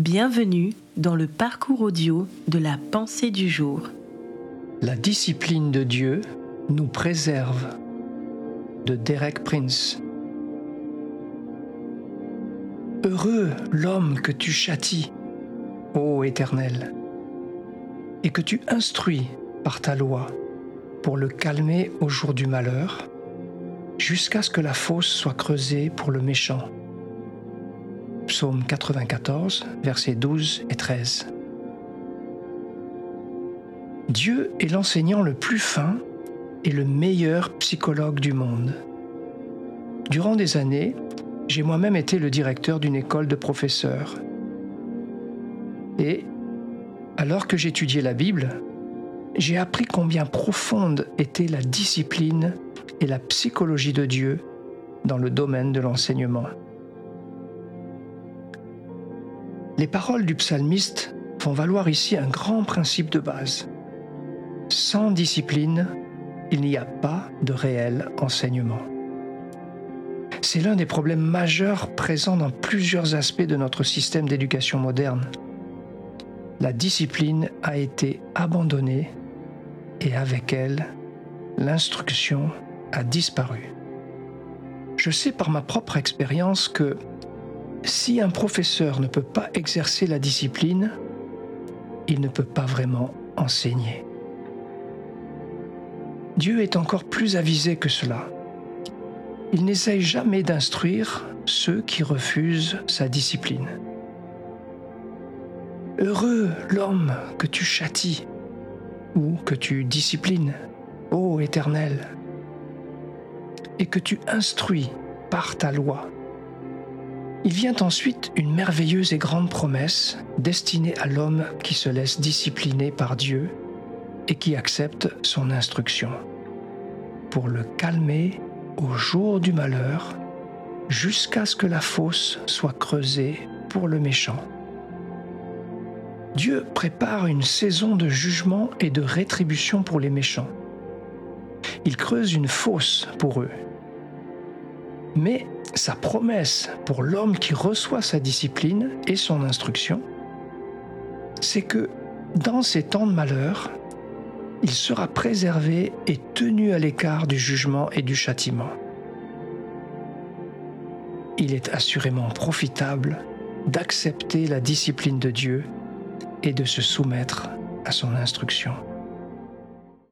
Bienvenue dans le parcours audio de la pensée du jour. La discipline de Dieu nous préserve de Derek Prince. Heureux l'homme que tu châties, ô Éternel, et que tu instruis par ta loi pour le calmer au jour du malheur, jusqu'à ce que la fosse soit creusée pour le méchant. Psaume 94, versets 12 et 13. Dieu est l'enseignant le plus fin et le meilleur psychologue du monde. Durant des années, j'ai moi-même été le directeur d'une école de professeurs. Et, alors que j'étudiais la Bible, j'ai appris combien profonde était la discipline et la psychologie de Dieu dans le domaine de l'enseignement. Les paroles du psalmiste font valoir ici un grand principe de base. Sans discipline, il n'y a pas de réel enseignement. C'est l'un des problèmes majeurs présents dans plusieurs aspects de notre système d'éducation moderne. La discipline a été abandonnée et avec elle, l'instruction a disparu. Je sais par ma propre expérience que si un professeur ne peut pas exercer la discipline, il ne peut pas vraiment enseigner. Dieu est encore plus avisé que cela. Il n'essaye jamais d'instruire ceux qui refusent sa discipline. Heureux l'homme que tu châties ou que tu disciplines, ô Éternel, et que tu instruis par ta loi. Il vient ensuite une merveilleuse et grande promesse destinée à l'homme qui se laisse discipliner par Dieu et qui accepte son instruction, pour le calmer au jour du malheur, jusqu'à ce que la fosse soit creusée pour le méchant. Dieu prépare une saison de jugement et de rétribution pour les méchants. Il creuse une fosse pour eux. Mais sa promesse pour l'homme qui reçoit sa discipline et son instruction, c'est que dans ces temps de malheur, il sera préservé et tenu à l'écart du jugement et du châtiment. Il est assurément profitable d'accepter la discipline de Dieu et de se soumettre à son instruction.